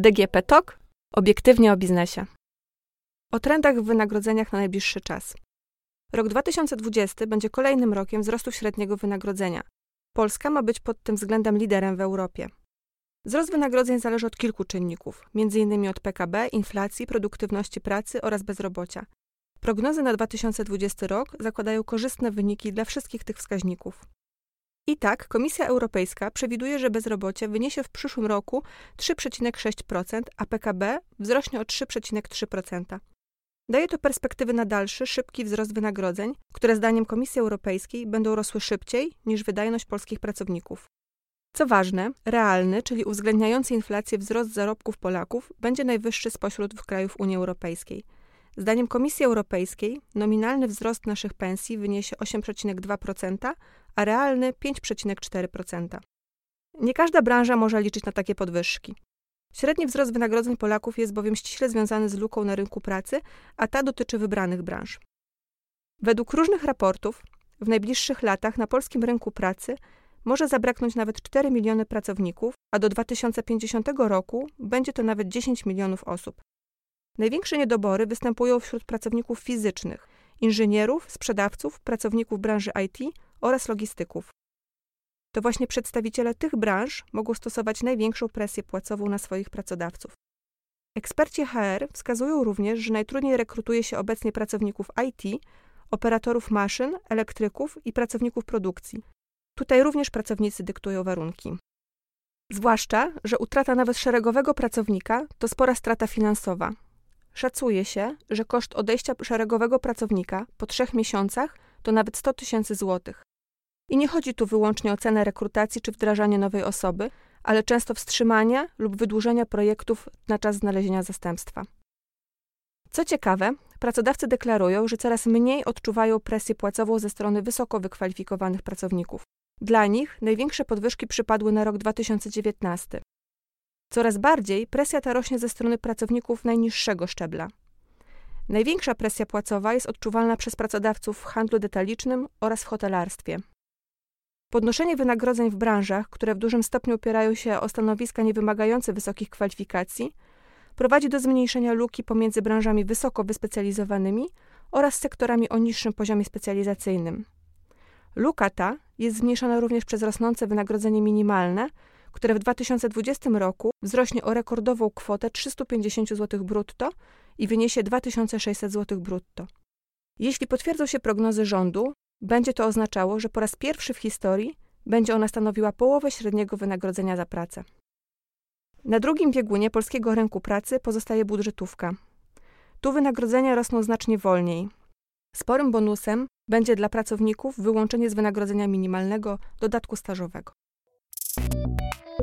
DGP TOK obiektywnie o biznesie. O trendach w wynagrodzeniach na najbliższy czas. Rok 2020 będzie kolejnym rokiem wzrostu średniego wynagrodzenia. Polska ma być pod tym względem liderem w Europie. Wzrost wynagrodzeń zależy od kilku czynników, m.in. od PKB, inflacji, produktywności pracy oraz bezrobocia. Prognozy na 2020 rok zakładają korzystne wyniki dla wszystkich tych wskaźników. I tak Komisja Europejska przewiduje, że bezrobocie wyniesie w przyszłym roku 3,6%, a PKB wzrośnie o 3,3%. Daje to perspektywy na dalszy, szybki wzrost wynagrodzeń, które zdaniem Komisji Europejskiej będą rosły szybciej niż wydajność polskich pracowników. Co ważne, realny, czyli uwzględniający inflację wzrost zarobków Polaków będzie najwyższy spośród krajów Unii Europejskiej. Zdaniem Komisji Europejskiej nominalny wzrost naszych pensji wyniesie 8,2%, a realny 5,4%. Nie każda branża może liczyć na takie podwyżki. Średni wzrost wynagrodzeń Polaków jest bowiem ściśle związany z luką na rynku pracy, a ta dotyczy wybranych branż. Według różnych raportów, w najbliższych latach na polskim rynku pracy może zabraknąć nawet 4 miliony pracowników, a do 2050 roku będzie to nawet 10 milionów osób. Największe niedobory występują wśród pracowników fizycznych, inżynierów, sprzedawców, pracowników branży IT oraz logistyków. To właśnie przedstawiciele tych branż mogą stosować największą presję płacową na swoich pracodawców. Eksperci HR wskazują również, że najtrudniej rekrutuje się obecnie pracowników IT, operatorów maszyn, elektryków i pracowników produkcji. Tutaj również pracownicy dyktują warunki. Zwłaszcza, że utrata nawet szeregowego pracownika to spora strata finansowa. Szacuje się, że koszt odejścia szeregowego pracownika po trzech miesiącach to nawet 100 tysięcy złotych. I nie chodzi tu wyłącznie o cenę rekrutacji czy wdrażanie nowej osoby, ale często wstrzymania lub wydłużenia projektów na czas znalezienia zastępstwa. Co ciekawe, pracodawcy deklarują, że coraz mniej odczuwają presję płacową ze strony wysoko wykwalifikowanych pracowników. Dla nich największe podwyżki przypadły na rok 2019. Coraz bardziej presja ta rośnie ze strony pracowników najniższego szczebla. Największa presja płacowa jest odczuwalna przez pracodawców w handlu detalicznym oraz w hotelarstwie. Podnoszenie wynagrodzeń w branżach, które w dużym stopniu opierają się o stanowiska niewymagające wysokich kwalifikacji, prowadzi do zmniejszenia luki pomiędzy branżami wysoko wyspecjalizowanymi oraz sektorami o niższym poziomie specjalizacyjnym. Luka ta jest zmniejszona również przez rosnące wynagrodzenie minimalne, które w 2020 roku wzrośnie o rekordową kwotę 350 zł brutto i wyniesie 2600 zł brutto. Jeśli potwierdzą się prognozy rządu, będzie to oznaczało, że po raz pierwszy w historii będzie ona stanowiła połowę średniego wynagrodzenia za pracę. Na drugim biegunie polskiego rynku pracy pozostaje budżetówka. Tu wynagrodzenia rosną znacznie wolniej. Sporym bonusem będzie dla pracowników wyłączenie z wynagrodzenia minimalnego dodatku stażowego. Música